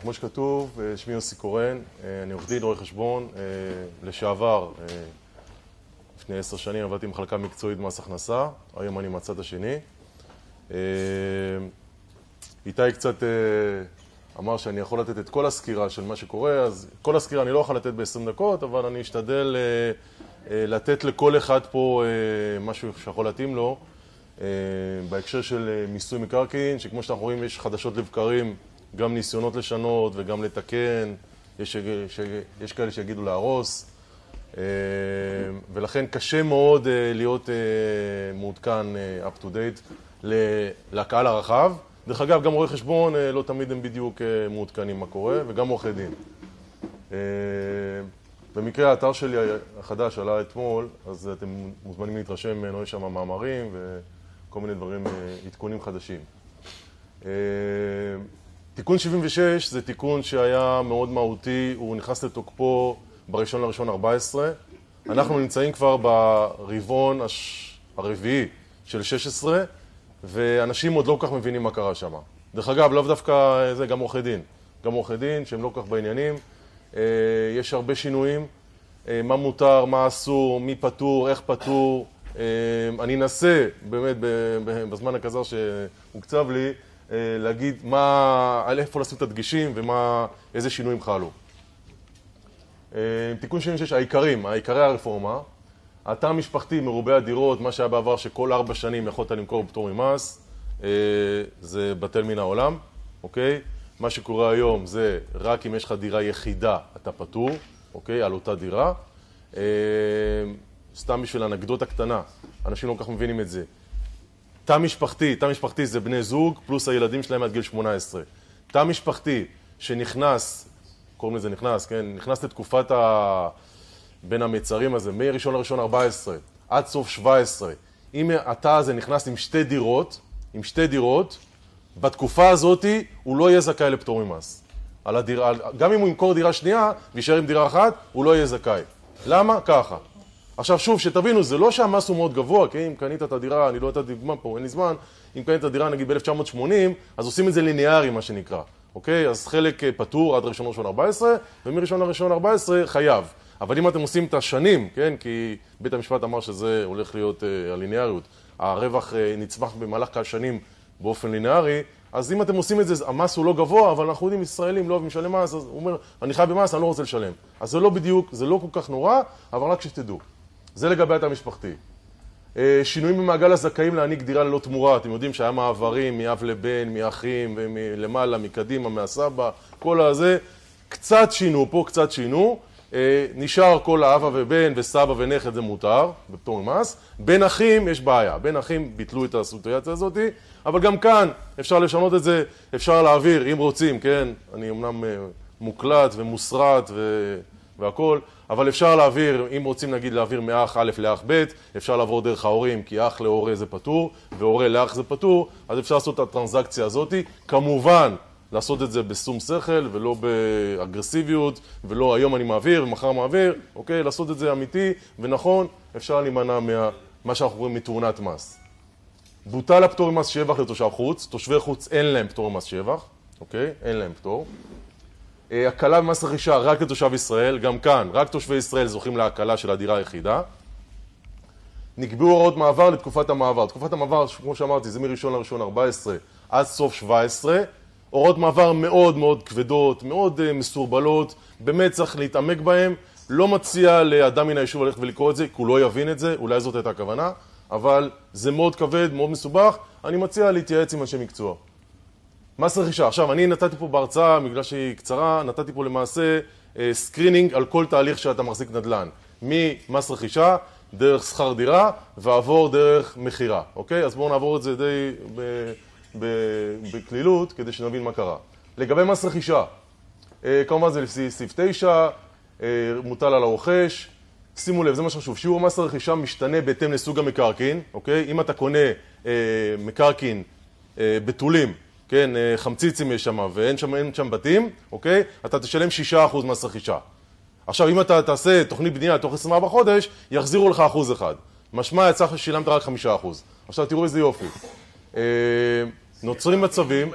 כמו שכתוב, שמי יוסי קורן, אני עורך דין, רואה חשבון, לשעבר, לפני עשר שנים עבדתי במחלקה מקצועית במס הכנסה, היום אני מהצד השני. איתי קצת אמר שאני יכול לתת את כל הסקירה של מה שקורה, אז כל הסקירה אני לא יכול לתת ב-20 דקות, אבל אני אשתדל לתת לכל אחד פה משהו שיכול להתאים לו. בהקשר של מיסוי מקרקעין, שכמו שאנחנו רואים יש חדשות לבקרים, גם ניסיונות לשנות וגם לתקן, יש, יש, יש כאלה שיגידו להרוס, ולכן קשה מאוד להיות מעודכן up to date לקהל הרחב. דרך אגב, גם רואי חשבון לא תמיד הם בדיוק מעודכנים מה קורה, וגם עורכי דין. במקרה האתר שלי החדש עלה אתמול, אז אתם מוזמנים להתרשם ממנו, יש שם מאמרים וכל מיני דברים, עדכונים חדשים. תיקון 76 זה תיקון שהיה מאוד מהותי, הוא נכנס לתוקפו בראשון לראשון 14. אנחנו נמצאים כבר ברבעון הרביעי של 16, ואנשים עוד לא כל כך מבינים מה קרה שם. דרך אגב, לאו דווקא זה, גם עורכי דין. גם עורכי דין שהם לא כל כך בעניינים. יש הרבה שינויים, מה מותר, מה אסור, מי פטור, איך פטור. אני אנסה, באמת, בזמן הקצר שהוקצב לי, להגיד מה, על איפה לשים את הדגישים ואיזה שינויים חלו. תיקון 76, העיקרים, העיקרי הרפורמה, התא המשפחתי מרובה הדירות, מה שהיה בעבר שכל ארבע שנים יכולת למכור בפטור ממס, זה בטל מן העולם, אוקיי? מה שקורה היום זה רק אם יש לך דירה יחידה אתה פטור, אוקיי? על אותה דירה. סתם בשביל אנקדוטה קטנה, אנשים לא כל כך מבינים את זה. תא משפחתי, תא משפחתי זה בני זוג פלוס הילדים שלהם עד גיל 18. תא משפחתי שנכנס, קוראים לזה נכנס, כן? נכנס לתקופת ה... בין המצרים הזה, מראשון לראשון 14 עד סוף 17, אם התא הזה נכנס עם שתי דירות, עם שתי דירות, בתקופה הזאת הוא לא יהיה זכאי לפטור ממס. על הדירה, גם אם הוא ימכור דירה שנייה וישאר עם דירה אחת, הוא לא יהיה זכאי. למה? ככה. עכשיו שוב, שתבינו, זה לא שהמס הוא מאוד גבוה, כי אם קנית את הדירה, אני לא יודעת דוגמה פה, אין לי זמן, אם קנית את הדירה נגיד ב-1980, אז עושים את זה ליניארי, מה שנקרא, אוקיי? אז חלק פטור עד ראשון ראשון 14, ומראשון לראשון 14 חייב. אבל אם אתם עושים את השנים, כן? כי בית המשפט אמר שזה הולך להיות הליניאריות, הרווח נצמח במהלך השנים באופן ליניארי, אז אם אתם עושים את זה, המס הוא לא גבוה, אבל אנחנו יודעים, ישראלים לא אוהבים לשלם מס, אז הוא אומר, אני חייב במס, אני לא רוצה לשלם. אז זה לא בדיוק, זה לא כל כך נורא, אבל רק שתדעו. זה לגבי התא המשפחתי. שינויים במעגל הזכאים להעניק דירה ללא תמורה. אתם יודעים שהיה מעברים מאב לבן, מאחים, ומלמעלה, מקדימה, מהסבא, כל הזה. קצת שינו פה, קצת שינו. נשאר כל האבא ובן וסבא ונכד זה מותר, בפטור ממס. בין אחים יש בעיה. בין אחים ביטלו את הסיטואציה הזאת, אבל גם כאן אפשר לשנות את זה, אפשר להעביר, אם רוצים, כן? אני אמנם מוקלט ומוסרט והכל, אבל אפשר להעביר, אם רוצים נגיד להעביר מאח א' לאח ב', אפשר לעבור דרך ההורים, כי אח להורה זה פטור, והורה לאח זה פטור, אז אפשר לעשות את הטרנזקציה הזאת. כמובן, לעשות את זה בשום שכל ולא באגרסיביות, ולא היום אני מעביר ומחר מעביר, אוקיי? לעשות את זה אמיתי ונכון, אפשר להימנע ממה שאנחנו קוראים מתאונת מס. בוטל הפטור ממס שבח לתושב חוץ, תושבי חוץ אין להם פטור ממס שבח, אוקיי? אין להם פטור. הקלה במס רכישה רק לתושב ישראל, גם כאן, רק תושבי ישראל זוכים להקלה של הדירה היחידה. נקבעו הוראות מעבר לתקופת המעבר. תקופת המעבר, כמו שאמרתי, זה מראשון לראשון 14 עד סוף 17. הוראות מעבר מאוד מאוד כבדות, מאוד מסורבלות, באמת צריך להתעמק בהן. לא מציע לאדם מן היישוב ללכת ולקרוא את זה, כי הוא לא יבין את זה, אולי זאת הייתה הכוונה, אבל זה מאוד כבד, מאוד מסובך, אני מציע להתייעץ עם אנשי מקצוע. מס רכישה. עכשיו, אני נתתי פה בהרצאה, בגלל שהיא קצרה, נתתי פה למעשה screening על כל תהליך שאתה מחזיק נדל"ן. ממס רכישה, דרך שכר דירה, ועבור דרך מכירה, אוקיי? אז בואו נעבור את זה די בכלילות, כדי שנבין מה קרה. לגבי מס רכישה, כמובן זה לפי סעיף 9, מוטל על הרוכש. שימו לב, זה מה שחשוב, שיעור מס הרכישה משתנה בהתאם לסוג המקרקעין, אוקיי? אם אתה קונה מקרקעין בתולים, כן, חמציצים יש שם ואין שם, שם בתים, אוקיי? אתה תשלם 6% מס רכישה. עכשיו, אם אתה תעשה תוכנית בנייה תוך 24 חודש, יחזירו לך אחוז אחד. משמע, יצא ששילמת רק 5%. עכשיו, תראו איזה יופי. נוצרים מצבים...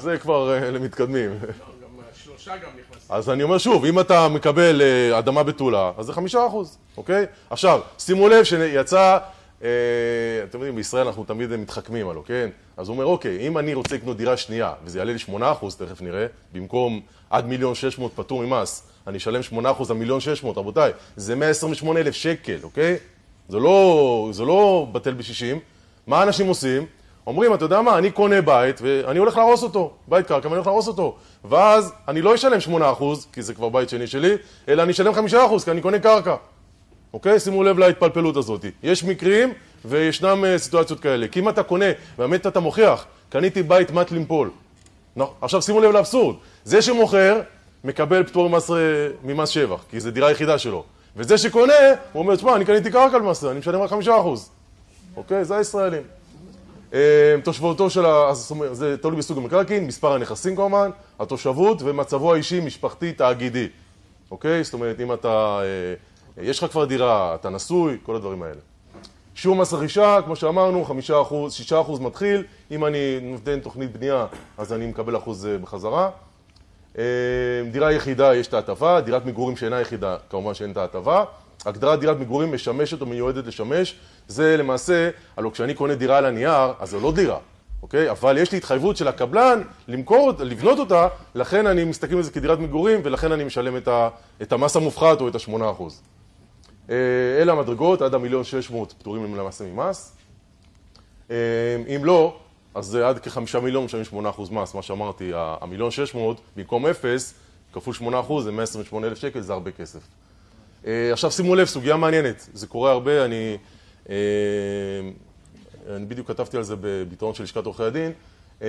זה כבר אה, למתקדמים. לא, שלושה גם נכנסים. אז אני אומר שוב, אם אתה מקבל אה, אדמה בתולה, אז זה חמישה אחוז, אוקיי? עכשיו, שימו לב שיצא, אה, אתם יודעים, בישראל אנחנו תמיד מתחכמים עלו, כן? אז הוא אומר, אוקיי, אם אני רוצה לקנות דירה שנייה, וזה יעלה לי שמונה אחוז, תכף נראה, במקום עד מיליון שש מאות פטור ממס, אני אשלם שמונה אחוז על מיליון שש מאות, רבותיי, זה 128 אלף שקל, אוקיי? זה לא, זה לא בטל בשישים. מה אנשים עושים? אומרים, אתה יודע מה, אני קונה בית ואני הולך להרוס אותו, בית קרקע ואני הולך להרוס אותו. ואז אני לא אשלם 8%, כי זה כבר בית שני שלי, אלא אני אשלם 5%, כי אני קונה קרקע. אוקיי? שימו לב להתפלפלות הזאת. יש מקרים וישנם uh, סיטואציות כאלה. כי אם אתה קונה, באמת אתה מוכיח, קניתי בית מת למפול. עכשיו שימו לב לאבסורד. זה שמוכר, מקבל פטור ממס, ממס שבח, כי זו דירה יחידה שלו. וזה שקונה, הוא אומר, תשמע, אני קניתי קרקע למעשה, אני משלם רק 5%. אוקיי? זה הישראלים. תושבותו של ה... זה תלוי בסוג המקרקעין, מספר הנכסים כמובן, התושבות ומצבו האישי, משפחתי, תאגידי. אוקיי? זאת אומרת, אם אתה... יש לך כבר דירה, אתה נשוי, כל הדברים האלה. שיעור מס רכישה, כמו שאמרנו, חמישה אחוז, שישה אחוז מתחיל, אם אני נותן תוכנית בנייה, אז אני מקבל אחוז בחזרה. דירה יחידה יש את ההטבה, דירת מגורים שאינה יחידה, כמובן שאין את ההטבה. הגדרת דירת מגורים משמשת או מיועדת לשמש, זה למעשה, הלוא כשאני קונה דירה על הנייר, אז זו לא דירה, אוקיי? אבל יש לי התחייבות של הקבלן למכור, לבנות אותה, לכן אני מסתכל על זה כדירת מגורים, ולכן אני משלם את, ה, את המס המופחת או את השמונה אחוז. אה, אלה המדרגות, עד המיליון שש מאות פטורים למעשה ממס. אה, אם לא, אז זה עד כחמישה מיליון משלמים שמונה אחוז מס, מה שאמרתי, המיליון שש מאות, במקום אפס, כפול שמונה אחוז, זה מאה עשרים ושמונה אלף שקל, זה הרבה כסף. אה, עכשיו שימו לב, סוגיה מעניינת, זה קורה הרבה, אני, אה, אני בדיוק כתבתי על זה בביטאון של לשכת עורכי הדין, אה,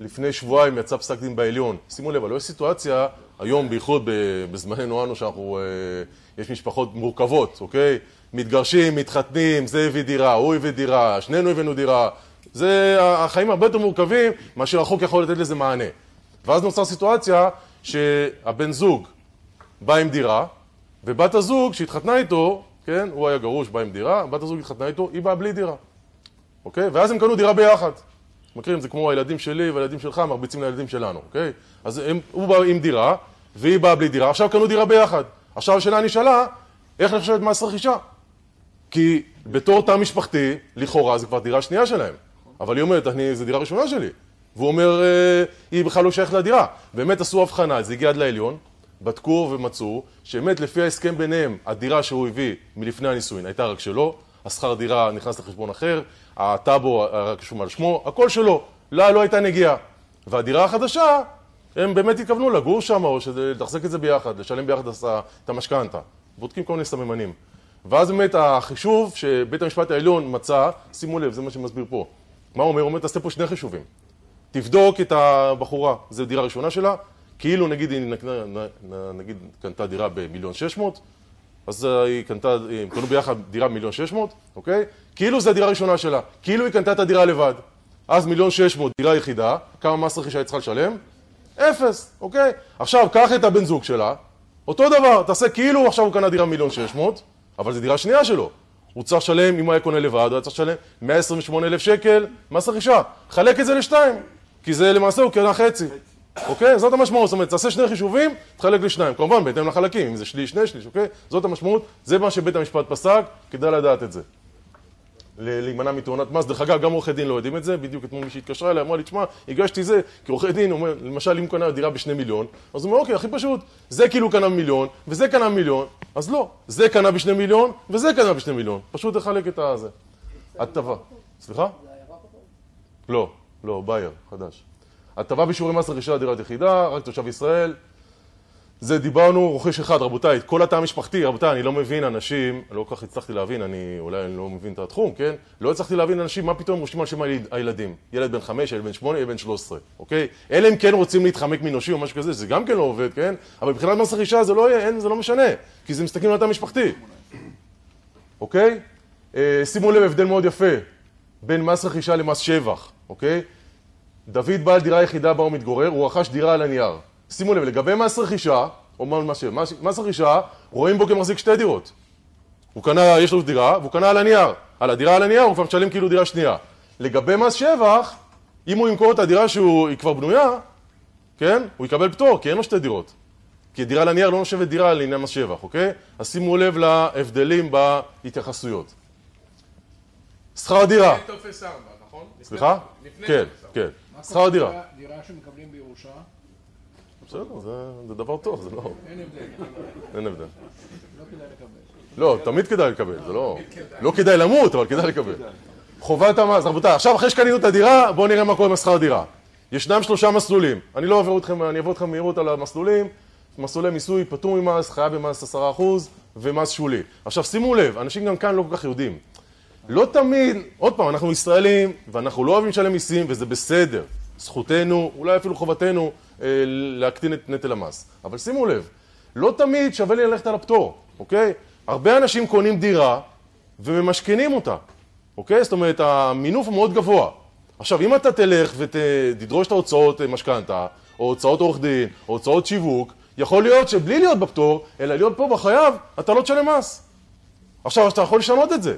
לפני שבועיים יצא פסק דין בעליון, שימו לב, אבל יש סיטואציה, היום בייחוד בזמננו אנו, שאנחנו, יש משפחות מורכבות, אוקיי? מתגרשים, מתחתנים, זה הביא דירה, הוא הביא דירה, שנינו הבאנו דירה, זה, החיים הרבה יותר מורכבים מאשר החוק יכול לתת לזה מענה. ואז נוצרה סיטואציה שהבן זוג בא עם דירה, ובת הזוג שהתחתנה איתו, כן, הוא היה גרוש, בא עם דירה, בת הזוג התחתנה איתו, היא באה בלי דירה, אוקיי? ואז הם קנו דירה ביחד. מכירים? זה כמו הילדים שלי והילדים שלך מרביצים לילדים שלנו, אוקיי? אז הם, הוא בא עם דירה, והיא באה בלי דירה, עכשיו קנו דירה ביחד. עכשיו השאלה נשאלה, איך נחשבת מס רכישה? כי בתור תא משפחתי, לכאורה זה כבר דירה שנייה שלהם. אבל היא אומרת, זו דירה ראשונה שלי. והוא אומר, אה, היא בכלל לא שייכת לדירה. באמת עשו הבחנה, זה הגיע עד לעליון, בדקו ומצאו שבאמת לפי ההסכם ביניהם, הדירה שהוא הביא מלפני הנישואין הייתה רק שלו, השכר דירה נכנס לחשבון אחר, הטאבו רק רשום על שמו, הכל שלו, לה לא הייתה נגיעה. והדירה החדשה, הם באמת התכוונו לגור שם או לתחזק את זה ביחד, לשלם ביחד את המשכנתה. בודקים כל מיני סממנים. ואז באמת החישוב שבית המשפט העליון מצא, שימו לב, זה מה שמסביר פה. מה הוא אומר? הוא אומר, תעשה פה שני חישובים. תבדוק את הבחורה, זו דירה ראשונה שלה, כאילו נגיד היא נגיד קנתה דירה במיליון שש מאות, אז היא קנתה, הם קנו ביחד דירה במיליון שש מאות, אוקיי? כאילו זו הדירה הראשונה שלה, כאילו היא קנתה את הדירה לבד. אז מיליון שש מאות, דירה יחידה, כמה מס רכישה היא צריכה לשלם? אפס, אוקיי? עכשיו, קח את הבן זוג שלה, אותו דבר, תעשה כאילו עכשיו הוא קנה דירה מיליון שש מאות, אבל זו דירה שנייה שלו. הוא צריך לשלם, אם הוא היה קונה לבד, הוא היה צריך לשלם 128 אלף שקל מס רכישה. חלק את זה לשתיים, כי זה למעשה הוא קנה חצי. אוקיי? זאת המשמעות, זאת אומרת, תעשה שני חישובים, תחלק לשניים, כמובן בהתאם לחלקים, אם זה שליש, שני שליש, אוקיי? זאת המשמעות, זה מה שבית המשפט פסק, כדאי לדעת את זה. להימנע מתאונת מס, דרך אגב, גם עורכי דין לא יודעים את זה, בדיוק אתמול מי שהתקשרה אליי, אמרה לי, תשמע, הגשתי זה, כי עורכי דין, אומר, למשל, אם קנה דירה בשני מיליון, אז הוא אומר, אוקיי, הכי פשוט, זה כאילו קנה מיליון, וזה קנה מיליון, אז לא, זה קנה בשני מיליון, וזה קנה בשני מיליון, פשוט תחלק את הזה. הטבה. סליחה? לא, לא, בייר, חדש. הטבה בשיעורי מס רכישה לדירת יחידה, רק תושב ישראל. זה דיברנו, רוכש אחד, רבותיי, כל התא המשפחתי, רבותיי, אני לא מבין אנשים, לא כל כך הצלחתי להבין, אני אולי אני לא מבין את התחום, כן? לא הצלחתי להבין אנשים, מה פתאום רושמים על שם הילדים? ילד בן חמש, ילד בן שמונה, ילד בן שלוש עשרה, אוקיי? אלא אם כן רוצים להתחמק מנושים או משהו כזה, זה גם כן לא עובד, כן? אבל מבחינת מס רכישה זה לא, אין, זה לא משנה, כי זה מסתכלים על התא המשפחתי, אוקיי? אה, שימו לב, הבדל מאוד יפה בין מס רכישה למס שבח, אוקיי? דוד בעל דירה יחידה בה הוא מתגורר, הוא רכש דירה על הנייר. שימו לב, לגבי מס רכישה, או מס, מס, מס רכישה, רואים בו כמחזיק שתי דירות. הוא קנה, יש לו דירה, והוא קנה על הנייר. על הדירה על הנייר הוא כבר משלם כאילו דירה שנייה. לגבי מס שבח, אם הוא ימכור את הדירה שהיא כבר בנויה, כן? הוא יקבל פטור, כי אין לו שתי דירות. כי דירה לנייר לא נחשבת דירה לעניין מס שבח, אוקיי? אז שימו לב להבדלים בהתייחסויות. שכר דירה. לפני טופס 4, נכון? סליחה? לפני כן, טופס 4. כן. שכר. דירה- דירה שמקבלים בירושה? בסדר, זה- זה דבר טוב, זה לא... אין הבדל, אין הבדל. לא כדאי לקבל. לא, תמיד כדאי לקבל, זה לא... לא כדאי למות, אבל כדאי לקבל. חובת המס, רבותיי, עכשיו אחרי שקנינו את הדירה, בואו נראה מה קורה עם השכר דירה. ישנם שלושה מסלולים. אני לא אעבור אתכם, אני אעבור אתכם במהירות על המסלולים. מסלולי מיסוי פטור ממס, חייב במס 10% ומס שולי. עכשיו שימו לב, אנשים גם כאן לא כל כך יודעים. לא תמיד, עוד פעם, אנחנו ישראלים, ואנחנו לא אוהבים לשלם מיסים, וזה בסדר. זכותנו, אולי אפילו חובתנו, להקטין את נטל המס. אבל שימו לב, לא תמיד שווה לי ללכת על הפטור, אוקיי? הרבה אנשים קונים דירה וממשכנים אותה, אוקיי? זאת אומרת, המינוף הוא מאוד גבוה. עכשיו, אם אתה תלך ותדרוש את ההוצאות אה, משכנתה, או הוצאות עורך דין, או הוצאות שיווק, יכול להיות שבלי להיות בפטור, אלא להיות פה בחייב, אתה לא תשלם מס. עכשיו, אתה יכול לשנות את זה.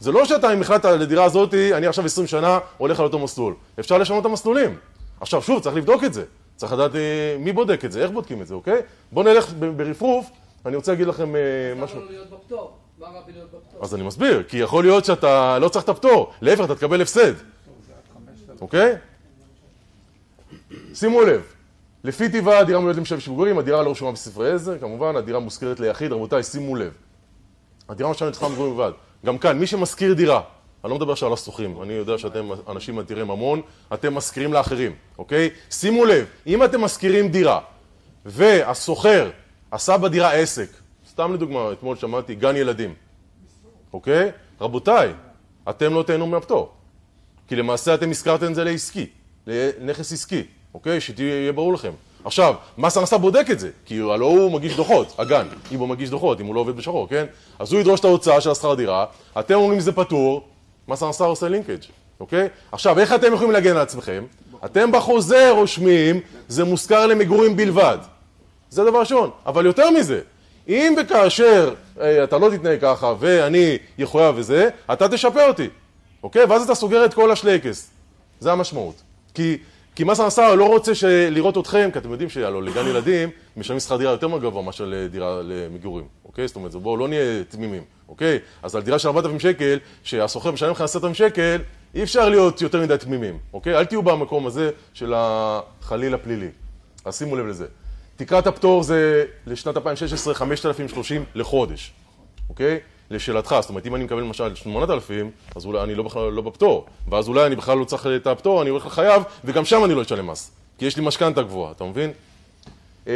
זה לא שאתה, אם החלטת על הדירה הזאת, אני עכשיו 20 שנה הולך על אותו מסלול. אפשר לשנות את המסלולים. עכשיו, שוב, צריך לבדוק את זה. צריך לדעת אה, מי בודק את זה, איך בודקים את זה, אוקיי? בואו נלך ברפרוף, אני רוצה להגיד לכם אה, משהו. אז אני מסביר, כי יכול להיות שאתה לא צריך את הפטור, להפך, אתה תקבל הפסד, אוקיי? שימו לב, לפי טבעה הדירה מיועדת למשאב מגורים, הדירה לא רשומה בספרי עזר, כמובן, הדירה מושכרת ליחיד, רבותיי, שימו לב. הדירה משלמת שכר מגורים בלבד. גם כאן, מי שמשכיר דירה, אני לא מדבר עכשיו על השוכרים, אני יודע שאתם אנשים עתירי ממון, אתם משכירים לאחרים, אוקיי? שימו לב, אם אתם משכירים דירה, והשוכר עשה בדירה עסק, סתם לדוגמה, אתמול שמעתי גן ילדים, אוקיי? רבותיי, אתם לא תהנו מהפטור. כי למעשה אתם הזכרתם את זה לעסקי, לנכס עסקי, אוקיי? שתהיה ברור לכם. עכשיו, מס הכנסה בודק את זה, כי הלוא הוא מגיש דוחות, הגן, אם הוא מגיש דוחות, אם הוא לא עובד בשחור, כן? אז הוא ידרוש את ההוצאה של השכר דירה, אתם אומרים זה פטור, מס הכנסה עושה לינקג', אוקיי? עכשיו, איך אתם יכולים להגן על עצמכם? אתם בחוזה רושמים, זה מושכר למגורים בלבד. זה דבר ראשון. אבל יותר מזה, אם וכאשר אה, אתה לא תתנהג ככה ואני יחויב וזה, אתה תשפה אותי, אוקיי? ואז אתה סוגר את כל השלייקס. זה המשמעות. כי, כי מס הכנסה לא רוצה לראות אתכם, כי אתם יודעים שהלוא לגן ילדים משלמים שכר דירה יותר גבוה מאשר לדירה למגורים, אוקיי? זאת אומרת, בואו לא נהיה תמימים, אוקיי? אז על דירה של 4,000 שקל, שהשוכר משלם לך 10,000 שקל, אי אפשר להיות יותר מדי תמימים, אוקיי? אל תהיו במקום הזה של החליל הפלילי. אז שימו לב לזה. תקרת הפטור זה לשנת 2016 5,030 לחודש, אוקיי? לשאלתך, זאת אומרת, אם אני מקבל למשל 8,000, אז אולי אני לא בכלל לא בפטור, ואז אולי אני בכלל לא צריך את הפטור, אני הולך לחייב, וגם שם אני לא אשלם מס, כי יש לי משכנתה גבוהה, אתה מבין? אה,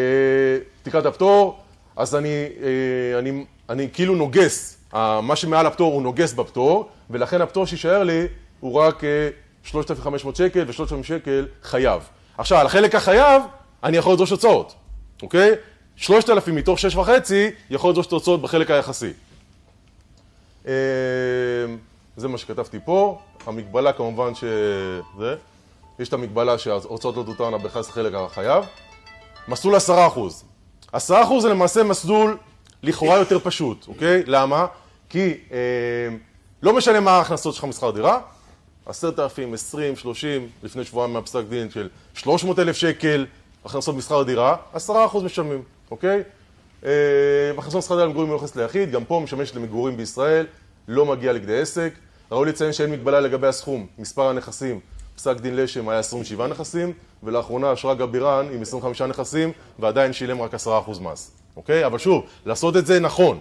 תקרת הפטור, אז אני, אה, אני, אני כאילו נוגס, מה שמעל הפטור הוא נוגס בפטור, ולכן הפטור שיישאר לי הוא רק אה, 3,500 שקל ו-3,000 שקל חייב. עכשיו, על החלק החייב, אני יכול לדרוש הוצאות, אוקיי? 3,000 מתוך 6.5 יכול לדרוש את בחלק היחסי. אה, זה מה שכתבתי פה, המגבלה כמובן שזה, יש את המגבלה שההוצאות לא תותרנה ביחס לחלק החייב. מסלול 10%. 10% זה למעשה מסלול לכאורה יותר פשוט, אוקיי? למה? כי אה, לא משנה מה ההכנסות שלך משכר דירה, 10,000, 20, 30, לפני שבועיים מהפסק דין של 300,000 שקל הכנסות משכר דירה, 10% משלמים, אוקיי? אה, הכנסות משכר דירה למגורים מיוחס ליחיד, גם פה משמש למגורים בישראל, לא מגיע לכדי עסק. ראוי לציין שאין מגבלה לגבי הסכום, מספר הנכסים, פסק דין לשם היה 27 נכסים, ולאחרונה שרגא בירן עם 25 נכסים, ועדיין שילם רק 10% מס, אוקיי? אבל שוב, לעשות את זה נכון.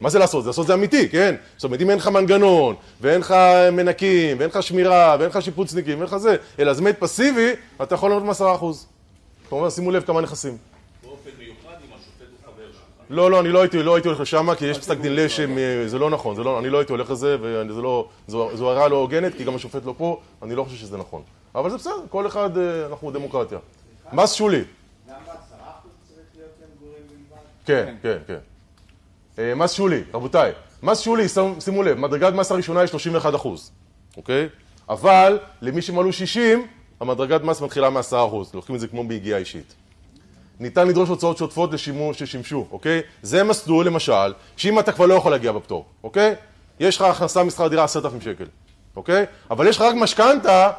מה זה לעשות? זה לעשות את זה אמיתי, כן? זאת אומרת, אם אין לך מנגנון, ואין לך מנקים, ואין לך שמירה, ואין לך שיפוצניקים, ואין לך זה, אלא זה מת פסיבי, אתה יכול לענות מ-10%. כמובן, שימו לב כמה נכסים. באופן מיוחד אם השופט הוא חבר שלך. לא, לא, אני לא הייתי, לא הייתי הולך לשם, כי יש פסק דין לשם, אה, זה לא נכון, זה לא, אני לא הייתי הולך לזה, וזה לא, זו, זו הערה לא הוגנת, כי גם השופט לא פה, אני לא חושב שזה נכון. אבל זה בסדר, כל אחד, אה, אנחנו דמוקרטיה. מס שולי. גם בעשרה אחוז צריך להיות למגורים בלבד? כן, כן, כן. אה, מס שולי, רבותיי, מס שולי, שימו לב, מדרגת מס הראשונה היא 31 אחוז, אוקיי? אבל למי שמלאו 60, המדרגת מס מתחילה מ-10 אחוז, לוקחים את זה כמו ביגיעה אישית. ניתן לדרוש הוצאות שוטפות לשימוש ששימשו, אוקיי? זה מסלול, למשל, שאם אתה כבר לא יכול להגיע בפטור, אוקיי? יש לך הכנסה משכר דירה 10,000 שקל, אוקיי? אבל יש לך רק משכנתה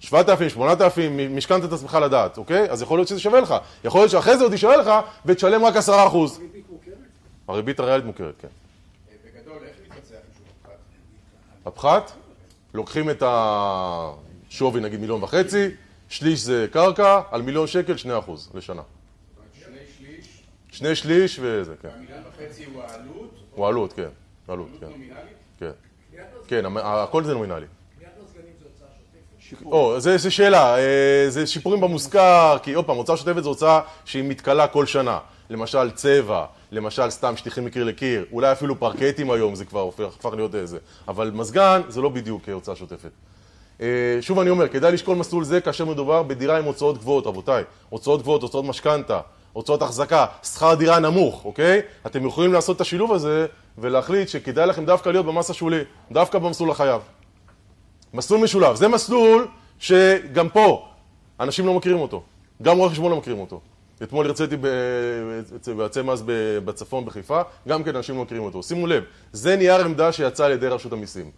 7,000, 8,000, משכנת את עצמך לדעת, אוקיי? אז יכול להיות שזה שווה לך. יכול להיות שאחרי זה עוד יישאר לך ותשלם רק 10%. הריבית הריאלית מוכרת, כן. בגדול, איך מתבצע חישוב הפחת? הפחת, לוקחים את השווי נגיד מיליון וחצי, שליש זה קרקע, על מיליון שקל 2% לשנה. שני שליש, וזה, כן. מיליון וחצי הוא העלות, הוא עלות, כן. עלות, כן. נומינלית? כן. כן, הכל זה נומינלי. או, זה, זה שאלה, אה, זה שיפורים במושכר, כי עוד פעם, הוצאה שוטפת זו הוצאה שהיא מתכלה כל שנה. למשל צבע, למשל סתם שטיחים מקיר לקיר, אולי אפילו פרקטים היום, זה כבר הופך, הפך להיות איזה. אבל מזגן זה לא בדיוק אה, הוצאה שוטפת. אה, שוב אני אומר, כדאי לשקול מסלול זה כאשר מדובר בדירה עם הוצאות גבוהות, רבותיי. הוצאות גבוהות, הוצאות משכנתה, הוצאות החזקה, שכר דירה נמוך, אוקיי? אתם יכולים לעשות את השילוב הזה ולהחליט שכדאי לכם דווקא להיות במס השולי, דווקא במסלול החייב. מסלול משולב, זה מסלול שגם פה אנשים לא מכירים אותו, גם רואי חשבון לא מכירים אותו. אתמול הרציתי ביועצי מס בצפון בחיפה, גם כן אנשים לא מכירים אותו. שימו לב, זה נייר עמדה שיצא על ידי רשות המיסים.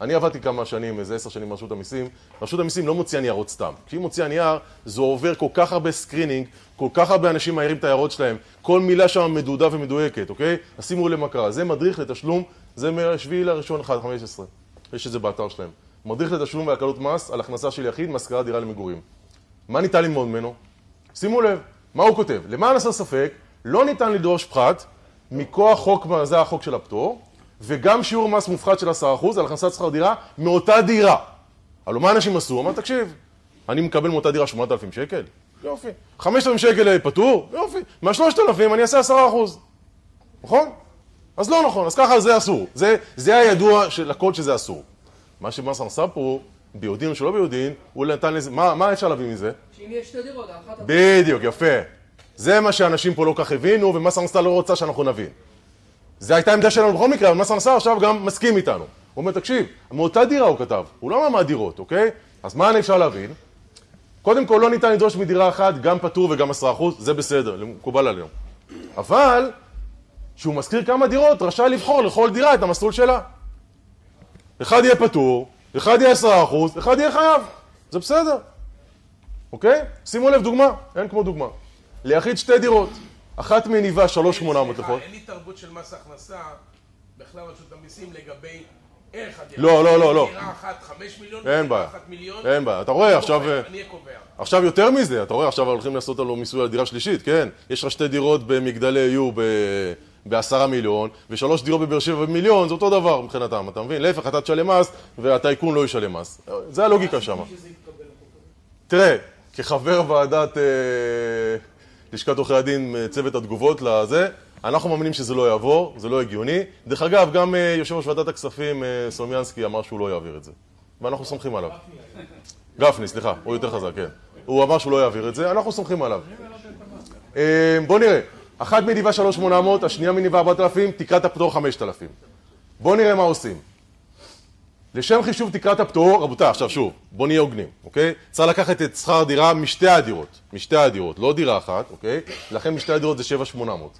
אני עבדתי כמה שנים, איזה עשר שנים ברשות המיסים, רשות המיסים לא מוציאה ניירות סתם. כשהיא מוציאה נייר, זה עובר כל כך הרבה screening, כל כך הרבה אנשים מעירים את ההערות שלהם, כל מילה שם מדודה ומדויקת, אוקיי? אז שימו לב מה קרה, זה מדריך לתשלום, זה מ-7 לראשון 1, 15. יש את זה באתר שלהם. מדריך לתשלום והקלות מס על הכנסה של יחיד מהשכרת דירה למגורים. מה ניתן ללמוד ממנו? שימו לב, מה הוא כותב? למען הסר ספק, לא ניתן לדרוש פחת מכוח חוק, זה החוק של הפטור, וגם שיעור מס מופחת של 10% על הכנסת שכר דירה מאותה דירה. הלוא מה אנשים עשו? אמר, תקשיב, אני מקבל מאותה דירה 8,000 שקל? יופי. 5,000 שקל פטור? יופי. מה-3,000 אני אעשה 10%. נכון? אז לא נכון, אז ככה זה אסור. זה, זה הידוע של הכל שזה אסור. מה שמס עשה פה, ביודעין או שלא ביודעין, הוא נתן לזה, מה, מה אפשר להביא מזה? שאם יש שתי דירות, האחת... בדיוק, יפה. זה מה שאנשים פה לא כך הבינו, ומס הכנסה לא רוצה שאנחנו נבין. זו הייתה העמדה שלנו בכל מקרה, אבל מס הכנסה עכשיו גם מסכים איתנו. הוא אומר, תקשיב, מאותה דירה הוא כתב, הוא לא אמר מהדירות, אוקיי? אז מה אפשר להבין? קודם כל, לא ניתן לדרוש מדירה אחת גם פטור וגם עשרה אחוז, זה בסדר, מקובל עלינו. אבל, כשהוא מזכיר כמה דירות, רשאי לבחור לכל דירה את המסלול שלה. אחד יהיה פטור, אחד יהיה עשרה אחוז, אחד יהיה חייב. זה בסדר. אוקיי? שימו לב, דוגמה, אין כמו דוגמה. ליחיד שתי דירות, אחת מניבה 3,800 סליחה, לכל. אין לי תרבות של מס הכנסה, בכלל רשות המיסים, לגבי ערך הדירה. לא, לא, לא, לא. דירה אחת חמש מיליון, אין בעיה. אחת מיליון. אין בעיה. אתה רואה, עכשיו, קובע, אה, אני הקובע. עכשיו יותר מזה, אתה רואה, עכשיו הולכים לעשות לנו מיסוי על דירה שלישית, כן? יש לך שתי דירות במגדלי יו ב... בעשרה מיליון, ושלוש דירות בבאר שבע במיליון, זה אותו דבר מבחינתם, אתה מבין? להפך, אתה תשלם מס, והטייקון לא ישלם מס. זה הלוגיקה שם. תראה, כחבר ועדת אה, לשכת עורכי הדין, אה, צוות התגובות לזה, אנחנו מאמינים שזה לא יעבור, זה לא הגיוני. דרך אגב, גם אה, יושב ראש ועדת הכספים, אה, סלומיאנסקי, אמר שהוא לא יעביר את זה. ואנחנו סומכים עליו. גפני, סליחה, הוא יותר חזק, כן. הוא אמר שהוא לא יעביר את זה, אנחנו סומכים עליו. בואו נראה, אחת מניבה 3,800, השנייה מניבה 4,000, תקרת הפטור 5,000. בואו נראה מה עושים. לשם חישוב תקרת הפטור, רבותיי, עכשיו שוב, בואו נהיה הוגנים, אוקיי? צריך לקחת את שכר הדירה משתי הדירות, משתי הדירות, לא דירה אחת, אוקיי? לכן משתי הדירות זה 7,800.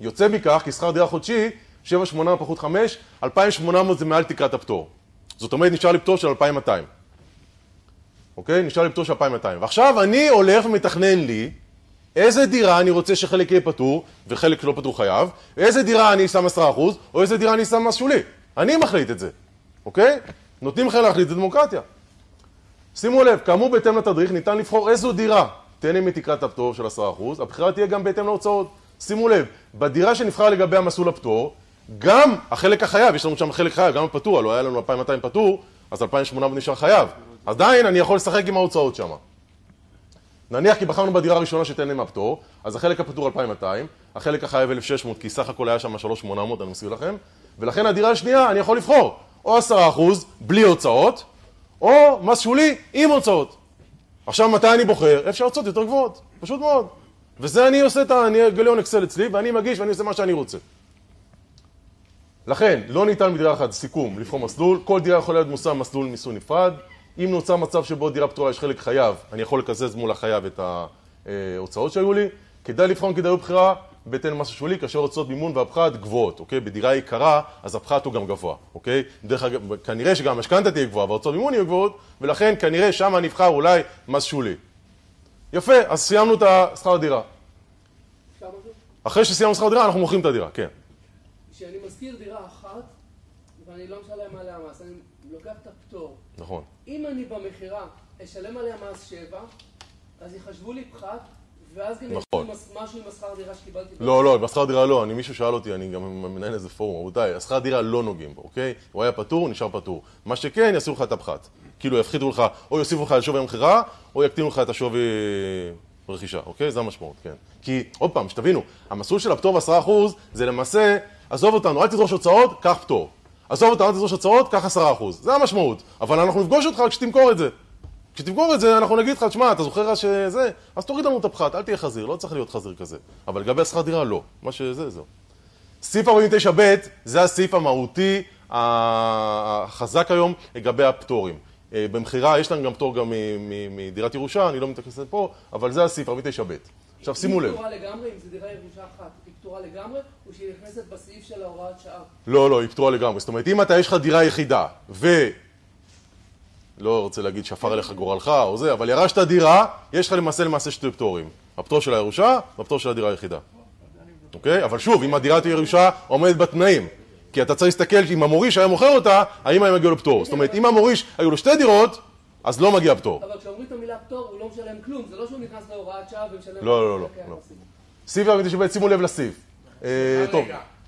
יוצא מכך, כי שכר דירה חודשי, 7,800 פחות 5, 2,800 זה מעל תקרת הפטור. זאת אומרת, נשאר לי פטור של 2,200. אוקיי? נשאר לי פטור של 2,200. ועכשיו אני הולך ומתכנן לי איזה דירה אני רוצה שחלק יהיה פטור וחלק לא פטור חייב, איזה דירה אני שם 10% או איזה דירה אני שם מס שולי. אני מחליט את זה, אוקיי? נותנים לכם להחליט, זה דמוקרטיה. שימו לב, כאמור בהתאם לתדריך ניתן לבחור איזו דירה תהנה מתקרת הפטור של 10%, הבחירה תהיה גם בהתאם להוצאות. שימו לב, בדירה שנבחר לגבי המסלול הפטור, גם החלק החייב, יש לנו שם חלק חייב, גם הפטור, הלוא היה לנו 2,200 פטור, אז 2,800 נשאר חייב. עדיין אני יכול לשחק עם ההוצאות שם. נניח כי בחרנו בדירה הראשונה שתהנה מהפטור, אז החלק הפטור 2,200, החלק החייב 1,600, כי סך הכל היה שם 3,800, אני מזכיר לכם, ולכן הדירה השנייה, אני יכול לבחור או 10% בלי הוצאות, או מס שולי עם הוצאות. עכשיו, מתי אני בוחר? איפה שההוצאות יותר גבוהות, פשוט מאוד. וזה אני עושה את ה... אני גליון אקסל אצלי, ואני מגיש ואני עושה מה שאני רוצה. לכן, לא ניתן בדירה אחת, סיכום, לבחור מסלול, כל דירה יכולה להיות מושם מסלול מיסוי נפרד. אם נוצר מצב שבו דירה פטורה יש חלק חייב, אני יכול לקזז מול החייב את ההוצאות שהיו לי. כדאי לבחון כדאיות בחירה בהתאם למס השולי, כאשר הוצאות מימון והפחת גבוהות, אוקיי? בדירה יקרה, אז הפחת הוא גם גבוה, אוקיי? דרך אגב, כנראה שגם המשכנתה תהיה גבוהה וההוצאות מימון יהיו גבוהות, ולכן כנראה שם נבחר אולי מס שולי. יפה, אז סיימנו את השכר דירה. אפשר משהו? אחרי שסיימנו שכר דירה, אנחנו מוכרים את הדירה, כן. כשאני משכיר דירה אחת, ואני לא משלם עליה מס, אני לוקח את הפטור. נכון. אם אני במכירה אשלם עליה מס שבע, אז יחשבו לי פחת, ואז גם נכון. משהו עם השכר דירה שקיבלתי. לא, לא, בשכר דירה לא, אני, מישהו שאל אותי, אני גם מנהל איזה פורום, רבותיי, השכר דירה לא נוגעים בו, אוקיי? הוא היה פטור, נשאר פטור. מה שכן, יעשו לך את הפחת. כאילו יפחיתו לך, או יוסיפו לך על שווי המכירה, או יקטינו לך את השווי רכישה, אוקיי? זה המשמעות, כן. כי, עוד פעם, שתבינו, המסלול של הפטור ב-10% זה למעשה, עזוב אותנו, אל תדרוש הוצאות, קח פטור. עזוב אותנו, אל תדרוש הוצאות, קח 10%. זה המשמעות. אבל אנחנו נפגוש אותך כשתמכור את זה. כשתמכור את זה, אנחנו נגיד לך, תשמע, אתה זוכר שזה, אז תוריד לנו את הפחת, אל תהיה חזיר, לא צריך להיות חזיר כזה. אבל לגבי השכר דירה, לא. מה שזה, זהו. סעיף 49ב' זה הסעיף המהותי החזק היום לגבי הפטורים. אה, במכירה יש להם גם פטור גם מדירת ירושה, אני לא מתייחס פה, אבל זה הסעיף 49ב'. עכשיו שימו היא לב, פטורה לגמרי, אם זו דירה ירושה אחת, היא פטורה לגמרי, או שהיא נכנסת בסעיף של ההוראת שעה. לא, לא, היא פטורה לגמרי. זאת אומרת, אם אתה, יש לך דירה יחידה, ו... לא רוצה להגיד שפר עליך גורלך או זה, אבל ירשת דירה, יש לך למעשה למעשה שתי פטורים. הפטור של הירושה והפטור של הדירה היחידה. אוקיי? אבל שוב, אם הדירת ירושה עומדת בתנאים. כי אתה צריך להסתכל אם המוריש היה מוכר אותה, האם היה מגיע לו פטור. זאת אומרת, אם המוריש היו לו שתי דירות, אז לא מגיע פטור. אבל כשאומרים את המילה פטור, הוא לא משלם כלום, זה לא שהוא נכנס להוראת שעה ומשלם... לא, לא, לא, לא. סעיף 49ב', שימו לב לסעיף. אה, טוב,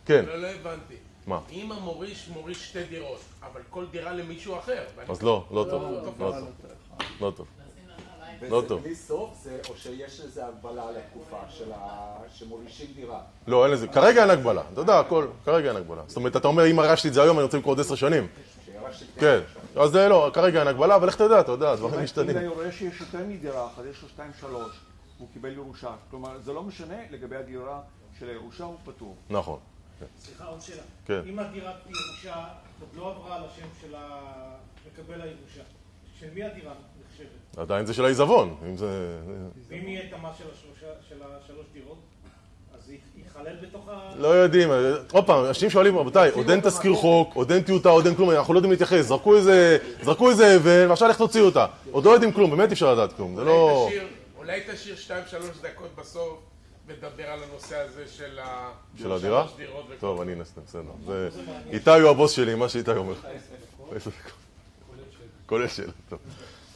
כן. לא, לא הבנתי. מה? אם המוריש מוריש שתי דירות, אבל כל דירה למישהו אחר. אז לא, לא טוב. לא, לא טוב. לא טוב. לא וזה טוב. בלי סוף, זה- או שיש לזה הגבלה על התקופה של ה- שמורישים דירה. לא, אין לזה, כרגע אין הגבלה, אתה יודע, הכל, כרגע אין הגבלה. זאת אומרת, אתה אומר, אם הרשתי את זה היום, אני רוצה למכור עוד עשר שנים. כן, אז זה לא, כרגע אין הגבלה, אבל איך אתה יודע, אתה יודע, דברים אם משתנים. ליורש יש יותר מדירה אחת, יש לו שתיים שלוש, הוא קיבל ירושה. כלומר, זה לא משנה לגבי הדירה של הירושה, הוא פטור. נכון, סליחה, עוד שאלה. כן. אם הדירת ירושה עוד לא עברה לשם של ה- מקבל הירושה, של מי הדירה נחשבת? עדיין זה של העיזבון, אם זה... ואם יהיה את המס של השלושה- של השלוש דירות, אז ייכלל בתוך ה... לא יודעים, עוד פעם, אנשים שואלים, רבותיי, עוד אין תזכיר חוק, עוד אין טיוטה, עוד אין כלום, אנחנו לא יודעים להתייחס, זרקו איזה, זרקו איזה אבן, ועכשיו לך תוציאו אותה. עוד לא יודעים כלום, באמת אי אפשר לדעת כלום, זה לא... אולי תשאיר- אולי תשאיר שתיים שלוש דקות בסוף ודבר על הנושא הזה של ה... של הדירה? טוב, אני אנסה, בסדר. זה... איתי הוא הבוס שלי, מה שאיתי אומר. כולל שאלה, טוב.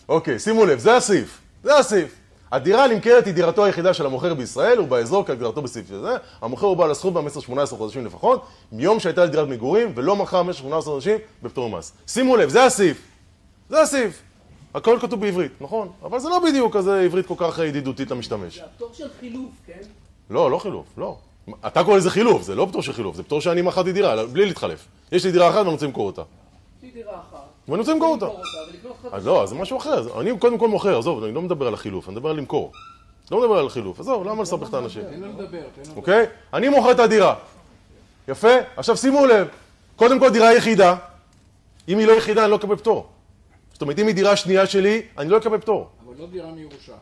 אוקיי, שימו לב, זה הסעיף. זה הסעיף. הדירה נמכרת היא דירתו היחידה של המוכר בישראל, הוא באזור כהגדרתו בסעיף הזה. המוכר הוא בעל הזכות במשך 18 חודשים לפחות, מיום שהייתה לדירת מגורים, ולא מכר במשך 18 חודשים בפטור ממס. שימו לב, זה הסעיף. זה הסעיף. הכל כתוב בעברית, נכון? אבל זה לא בדיוק כזה עברית כל כך ידידותית למשתמש. זה הפטור של חילוף, כן? לא, לא חילוף, לא. אתה קורא לזה חילוף, זה לא פטור של חילוף, זה פטור שאני מכרתי דירה, בלי להתחלף. יש לי דירה אחת ואני רוצה למכור אותה. יש לי דירה אחת. ואני רוצה למכור אותה. אז לא, זה משהו אחר. אני קודם כל מוכר, עזוב, אני לא מדבר על החילוף, אני מדבר על למכור. לא מדבר על חילוף, עזוב, למה לסבך את האנשים? אוקיי? אני מוכר את הדירה. יפה? עכשיו שימו לב, קודם כל דירה יחידה. אם היא לא יחידה, אני לא אקבל פטור. זאת אומרת, אם היא דירה שנייה שלי, אני לא אקבל פטור. אבל לא דירה מירושה.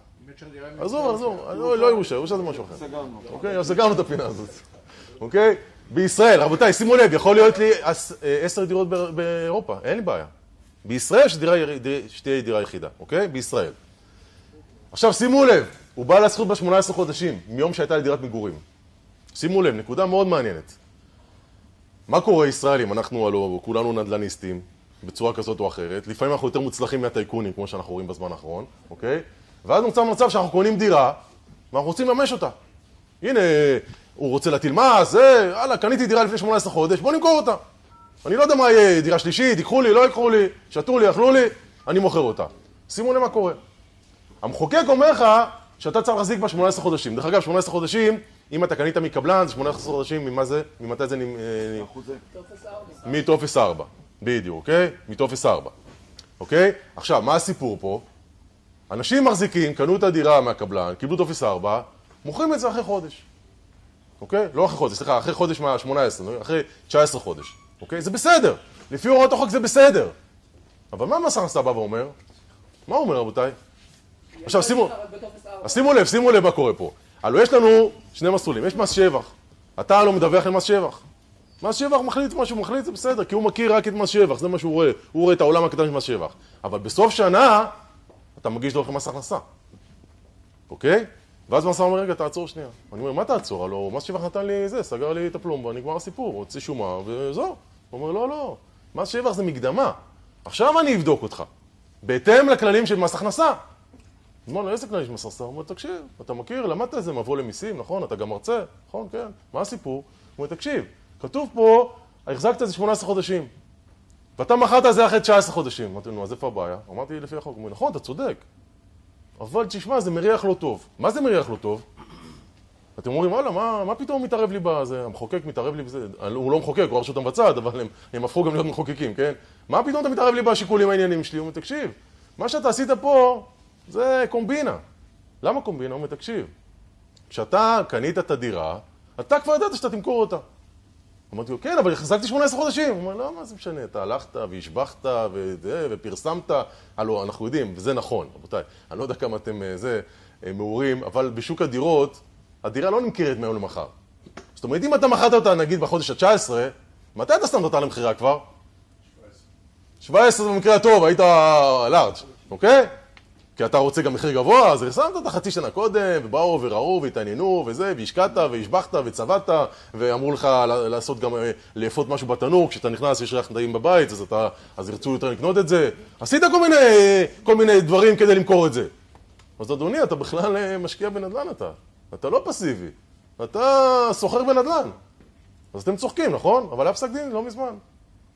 דירה מירושה... עזוב, עזוב, לא לא ירושה, ירושה זה משהו אחר. סגרנו. אוקיי? אז סגרנו את הפינה הזאת. אוקיי? בישראל, רבותיי, שימו לב, יכול להיות לי אה, עשר דירות בא- באירופה, אין לי בעיה. בישראל שתהיה דירה יחידה, אוקיי? בישראל. עכשיו שימו לב, הוא בעל הזכות ב-18 חודשים, מיום שהייתה לי דירת מגורים. שימו לב, נקודה מאוד מעניינת. מה קורה ישראלים? אנחנו הלוא כולנו נדל"ניסטים, בצורה כזאת או אחרת. לפעמים אנחנו יותר מוצלחים מהטייקונים, כמו שאנחנו רואים בזמן האחרון, אוקיי? ואז נוצר מצב שאנחנו קונים דירה, ואנחנו רוצים לממש אותה. הנה, הוא רוצה להטיל מס, זה, הלאה, קניתי דירה לפני 18 חודש, בוא נמכור אותה. אני לא יודע מה יהיה, דירה שלישית, ייקחו לי, לא ייקחו לי, שתו לי, אכלו לי, אני מוכר אותה. שימו לב מה קורה. המחוקק אומר לך שאתה צריך להחזיק בה 18 חודשים. דרך אגב, 18 חודשים, אם אתה קנית מקבלן, זה 18 חודשים, ממה זה? ממתי זה? אה, אחוזי. טופס ארבע. מטופס 4, בדיוק, אוקיי? מטופס 4, אוקיי? עכשיו, מה הסיפור פה? אנשים מחזיקים, קנו את הדירה מהקבלן, קיבלו טופס 4, מוכרים את זה אחרי חודש, אוקיי? לא אחרי חודש, סליחה, אחרי חודש מה-18, אחרי 19 חודש, אוקיי? זה בסדר, לפי הוראות החוק זה בסדר. אבל מה מס הכנסה בא ואומר? מה הוא אומר, רבותיי? עכשיו, שימו-. אז שימו לב, שימו לב מה קורה פה. הלוא יש לנו שני מסלולים, יש מס שבח. אתה לא מדווח על מס שבח. מס שבח מחליט מה שהוא מחליט, זה בסדר, כי הוא מכיר רק את מס שבח, זה מה שהוא רואה. הוא רואה את העולם הקטן של מס שבח. אבל בסוף שנה, אתה מגיש דוח למס הכנסה. אוקיי? ואז מס אומר, רגע, תעצור שנייה. אני אומר, מה תעצור? הלוא מס שבח נתן לי זה, סגר לי את הפלומבה, נגמר הסיפור, הוציא שומה, וזהו. הוא אומר, לא, לא, מס שבח זה מקדמה. עכשיו אני אבדוק אותך. בהתאם לכללים של מס הכנסה. אמר לו, איזה כללים של מס הכנסה? הוא אומר, תקשיב, אתה מכיר, למדת איזה מבוא למיסים, נכון? אתה גם מרצה, נכון? כן. מה הסיפור? הוא אומר, תקשיב, כתוב פה, החזקת את זה 18 חודשים. ואתה מכרת את זה אחרי 19 חודשים. אמרתי לו, אז איפה הבעיה? אמרתי, לפי החוק. הוא נכון, אתה צודק. אבל תשמע, זה מריח לא טוב. מה זה מריח לא טוב? אתם אומרים, וואלה, מה, מה פתאום מתערב לי בזה? המחוקק מתערב לי בזה. הוא לא מחוקק, הוא הרשות המבצעת, אבל הם, הם הפכו גם להיות מחוקקים, כן? מה פתאום אתה מתערב לי בשיקולים העניינים שלי? הוא אומר, תקשיב, מה שאתה עשית פה זה קומבינה. למה קומבינה? הוא אומר, תקשיב, כשאתה קנית את הדירה, אתה כבר ידעת שאתה תמכור אותה. אמרתי לו, כן, אבל החזקתי 18 חודשים. הוא אומר, לא, מה זה משנה, אתה הלכת והשבחת וזה, ופרסמת. הלו, אנחנו יודעים, וזה נכון, רבותיי. אני לא יודע כמה אתם אה, זה, אה, מעורים, אבל בשוק הדירות, הדירה לא נמכרת מהיום למחר. זאת אומרת, אם אתה מכרת אותה, נגיד, בחודש ה-19, מתי אתה שמת אותה למכירה כבר? 17. 17 במקרה הטוב, היית large, אוקיי? כי אתה רוצה גם מחיר גבוה, אז שמת אותה חצי שנה קודם, ובאו וראו והתעניינו וזה, והשקעת והשבחת וצבעת, ואמרו לך לעשות גם, אה, לאפות משהו בתנור, כשאתה נכנס יש ריח נעים בבית, אז, אתה, אז ירצו יותר לקנות את זה. עשית כל מיני, כל מיני דברים כדי למכור את זה. אז אדוני, אתה בכלל אה, משקיע בנדל"ן אתה. אתה לא פסיבי. אתה סוחר בנדל"ן. אז אתם צוחקים, נכון? אבל היה פסק דין לא מזמן.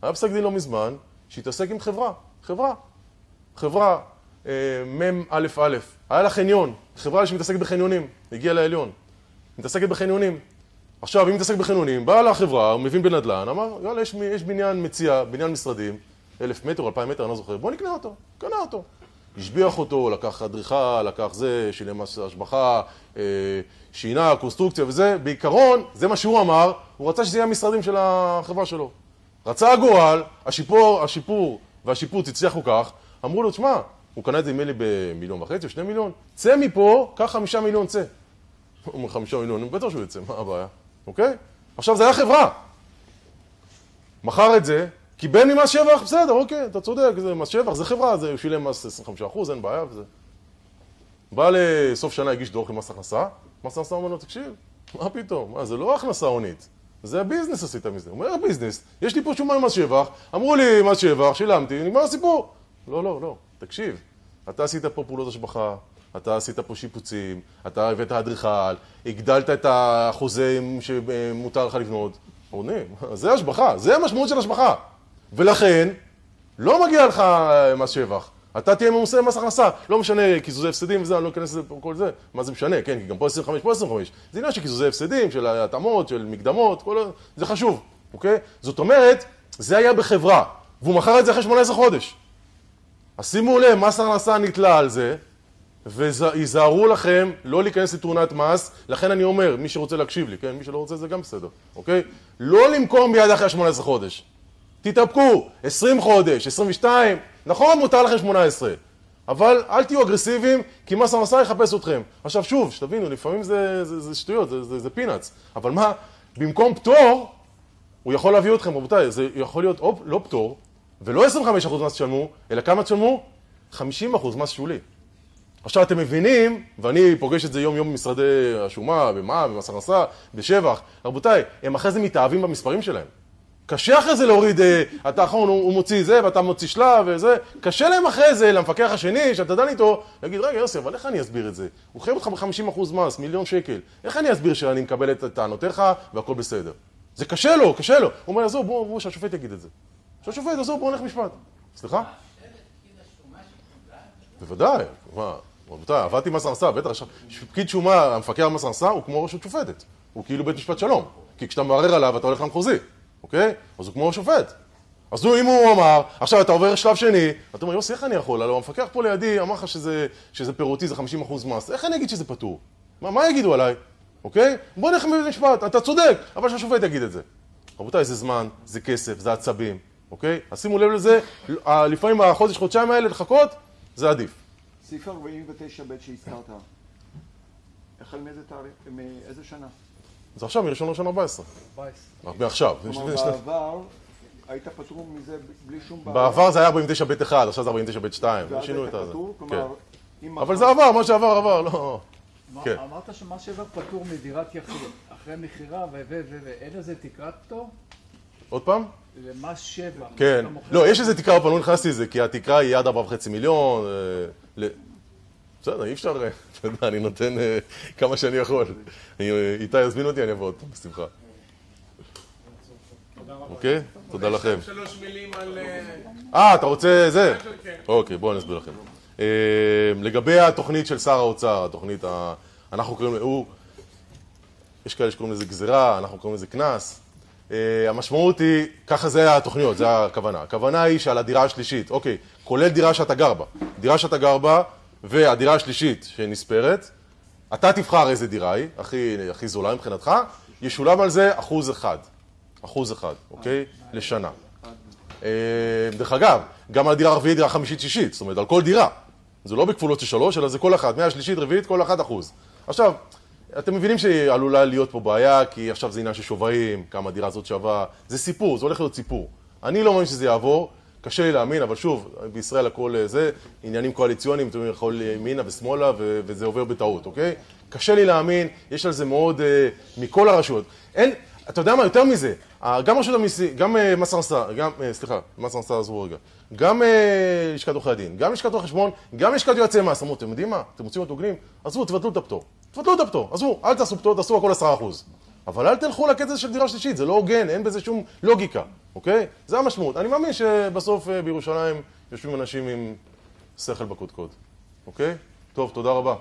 היה פסק דין לא מזמן שהתעסק עם חברה. חברה. חברה מ"א א', היה לה חניון, חברה שמתעסקת בחניונים, הגיעה לעליון, מתעסקת בחניונים. עכשיו, אם מתעסק בחניונים, בא לחברה, הוא מבין בנדל"ן, אמר, יאללה, יש, יש בניין מציע, בניין משרדים, אלף מטר, אלפיים מטר, אני לא זוכר, בוא נקנה אותו, קנה אותו. השביח אותו, לקח אדריכל, לקח זה, שילם מס השבחה, אה, שינה, קונסטרוקציה וזה, בעיקרון, זה מה שהוא אמר, הוא רצה שזה יהיה המשרדים של החברה שלו. רצה הגורל, השיפור, השיפור והשיפוץ הצליחו כך, אמרו לו, תשמע, הוא קנה את זה לי במיליון וחצי או שני מיליון, צא מפה, קח חמישה מיליון, צא. הוא אומר חמישה מיליון, בטח שהוא יצא, מה הבעיה, אוקיי? עכשיו, זה היה חברה. מכר את זה, קיבל ממס שבח, בסדר, אוקיי, אתה צודק, זה מס שבח, זה חברה, זה, שילם מס 25 אחוז, אין בעיה וזה. בא לסוף שנה, הגיש דוח למס הכנסה, מס הכנסה אומר לו, תקשיב, מה פתאום, מה, זה לא הכנסה הונית, זה הביזנס עשית מזה. הוא אומר, ביזנס? יש לי פה שומה ממס שבח, אמרו לי מס שבח, שילמתי, נגמר הסיפור. לא, לא, לא, תקשיב, אתה עשית פה פעולות השבחה, אתה עשית פה שיפוצים, אתה הבאת אדריכל, הגדלת את האחוזים שמותר לך לבנות. עונה, זה השבחה, זה המשמעות של השבחה. ולכן, לא מגיע לך מס שבח. אתה תהיה ממוסה במס הכנסה, לא משנה קיזוזי הפסדים וזה, אני לא אכנס לזה פה כל זה, מה זה משנה, כן, כי גם פה 25, פה 25. זה עניין של קיזוזי הפסדים, של התאמות, של מקדמות, כל... זה חשוב, אוקיי? זאת אומרת, זה היה בחברה, והוא מכר את זה אחרי 18 חודש. אז שימו לב, מס הכנסה נתלה על זה, והיזהרו לכם לא להיכנס לתאונת מס, לכן אני אומר, מי שרוצה להקשיב לי, כן, מי שלא רוצה זה גם בסדר, אוקיי? לא למכור מיד אחרי 18 חודש. תתאפקו, 20 חודש, 22, נכון, מותר לכם 18, אבל אל תהיו אגרסיביים, כי מס הכנסה יחפש אתכם. עכשיו שוב, שתבינו, לפעמים זה, זה, זה שטויות, זה, זה, זה פינאץ, אבל מה, במקום פטור, הוא יכול להביא אתכם, רבותיי, זה יכול להיות או לא פטור, ולא 25% מס תשלמו, אלא כמה תשלמו? 50% מס שולי. עכשיו אתם מבינים, ואני פוגש את זה יום יום במשרדי השומה, במע"מ, במס הכנסה, בשבח, רבותיי, הם אחרי זה מתאהבים במספרים שלהם. קשה אחרי זה להוריד, אה, אתה אחרון, הוא מוציא זה ואתה מוציא שלב וזה, קשה להם אחרי זה, למפקח השני, שאתה דן איתו, להגיד, רגע יוסי, אבל איך אני אסביר את זה? הוא חייב אותך ב-50% מס, מיליון שקל, איך אני אסביר שאני מקבל את טענותיך והכל בסדר? זה קשה לו, קשה לו. הוא אומר, עזוב, בואו, בואו, שהשופט יגיד את זה. שהשופט, עזוב, בואו נלך משפט. סליחה? בוודאי, רבותיי, עבדתי במס הכנסה, בטח, פקיד שומה, המפקח במס הכנסה הוא כמו רשות שופטת. הוא כאילו בית משפט שלום. כי כשאתה מערער עליו אתה הולך למחוזי. אוקיי? אז הוא כמו השופט. אז הוא, אם הוא אמר, עכשיו אתה עובר שלב שני, אתה אומר, יוסי, איך אני יכול? הלוא המפקח פה לידי אמר לך שזה, שזה פירותי, זה 50% מס, איך אני אגיד שזה פטור? מה, מה יגידו עליי? אוקיי? בוא נלך לבית משפט, אתה צודק, אבל שהשופט יגיד את זה. רבותיי, זה זמן, זה כסף, זה עצבים, אוקיי? אז שימו לב לזה, לפעמים החודש, חודשיים האלה לחכות, זה עדיף. סעיף 49 ב' שהזכרת, החל מאיזה תאריך, מאיזה שנה? זה עכשיו, מראשון ראשון 14. 14. מעכשיו. כלומר, בעבר היית פטור מזה בלי שום בעיה. בעבר זה היה 49ב1, עכשיו זה 49ב2, ואז שינו היית את הזה. פטור, כן. כלומר, אם אבל זה עבר, מה שעבר עבר, לא... כן. אמרת שמס שבח פטור מדירת יחיד, אחרי מכירה ו... ו... ו... ואין לזה תקרת פטור? עוד פעם? למס שבח. כן. לא, יש איזה תקרה, אבל לא נכנסתי לזה, כי התקרה היא עד 4.5 מיליון. אה, בסדר, אי אפשר, אה, אתה יודע, אני נותן אה, כמה שאני יכול. איתי יזמין אותי, אני אבוא עוד פעם, בשמחה. אוקיי? תודה לכם. שלוש מילים על... אה, אתה רוצה זה? כן. אוקיי, בואו אני אסביר לכם. לגבי התוכנית של שר האוצר, התוכנית, ה... אנחנו קוראים, הוא, יש כאלה שקוראים לזה גזירה, אנחנו קוראים לזה קנס. אה, המשמעות היא, ככה זה התוכניות, זה הכוונה. הכוונה היא שעל הדירה השלישית, אוקיי, כולל דירה שאתה גר בה, דירה שאתה גר בה והדירה השלישית שנספרת, אתה תבחר איזה דירה היא, הכי, הכי זולה מבחינתך, ישולם על זה אחוז אחד. אחוז אחד, אוקיי? לשנה. אה, דרך אגב, גם על דירה רביעית, דירה חמישית, שישית, זאת אומרת, על כל דירה. זה לא בכפולות של שלוש, אלא זה כל אחת, מהשלישית, רביעית, כל אחת אחוז. עכשיו, אתם מבינים שעלולה להיות פה בעיה, כי עכשיו זה עניין של שווים, כמה הדירה הזאת שווה, זה סיפור, זה הולך להיות סיפור. אני לא מאמין שזה יעבור, קשה לי להאמין, אבל שוב, בישראל הכל אה, זה, עניינים קואליציוניים, אתם יכול ימינה ושמאלה, ו- וזה עובר בטעות, אוקיי? קשה לי להאמין, יש על זה מאוד, אה, מכל הרשויות. אין, אתה יודע מה, יותר מזה, גם רשות המיסים, גם אה, מס הכנסה, גם, אה, סליחה, מס הכנסה, עזבו רגע, גם אה, לשכת עורכי הדין, גם לשכת רואי חשבון, גם לשכת יועצי מס, אמרו, אתם יודעים מה, אתם רוצים להיות הוגנים? עזבו, תבטלו את הפטור. תבטלו את הפטור, עזבו, אל תעשו פטור, תעשו הכל עשרה אחוז. אבל אל תלכו לקטע של דירה שלישית, זה לא הוגן, אין בזה שום לוגיקה, אוקיי? זה המשמעות. אני מאמין שבסוף אה, בירושלים יושבים אנשים עם שכל בקודקוד, אוקיי? טוב, תודה רבה.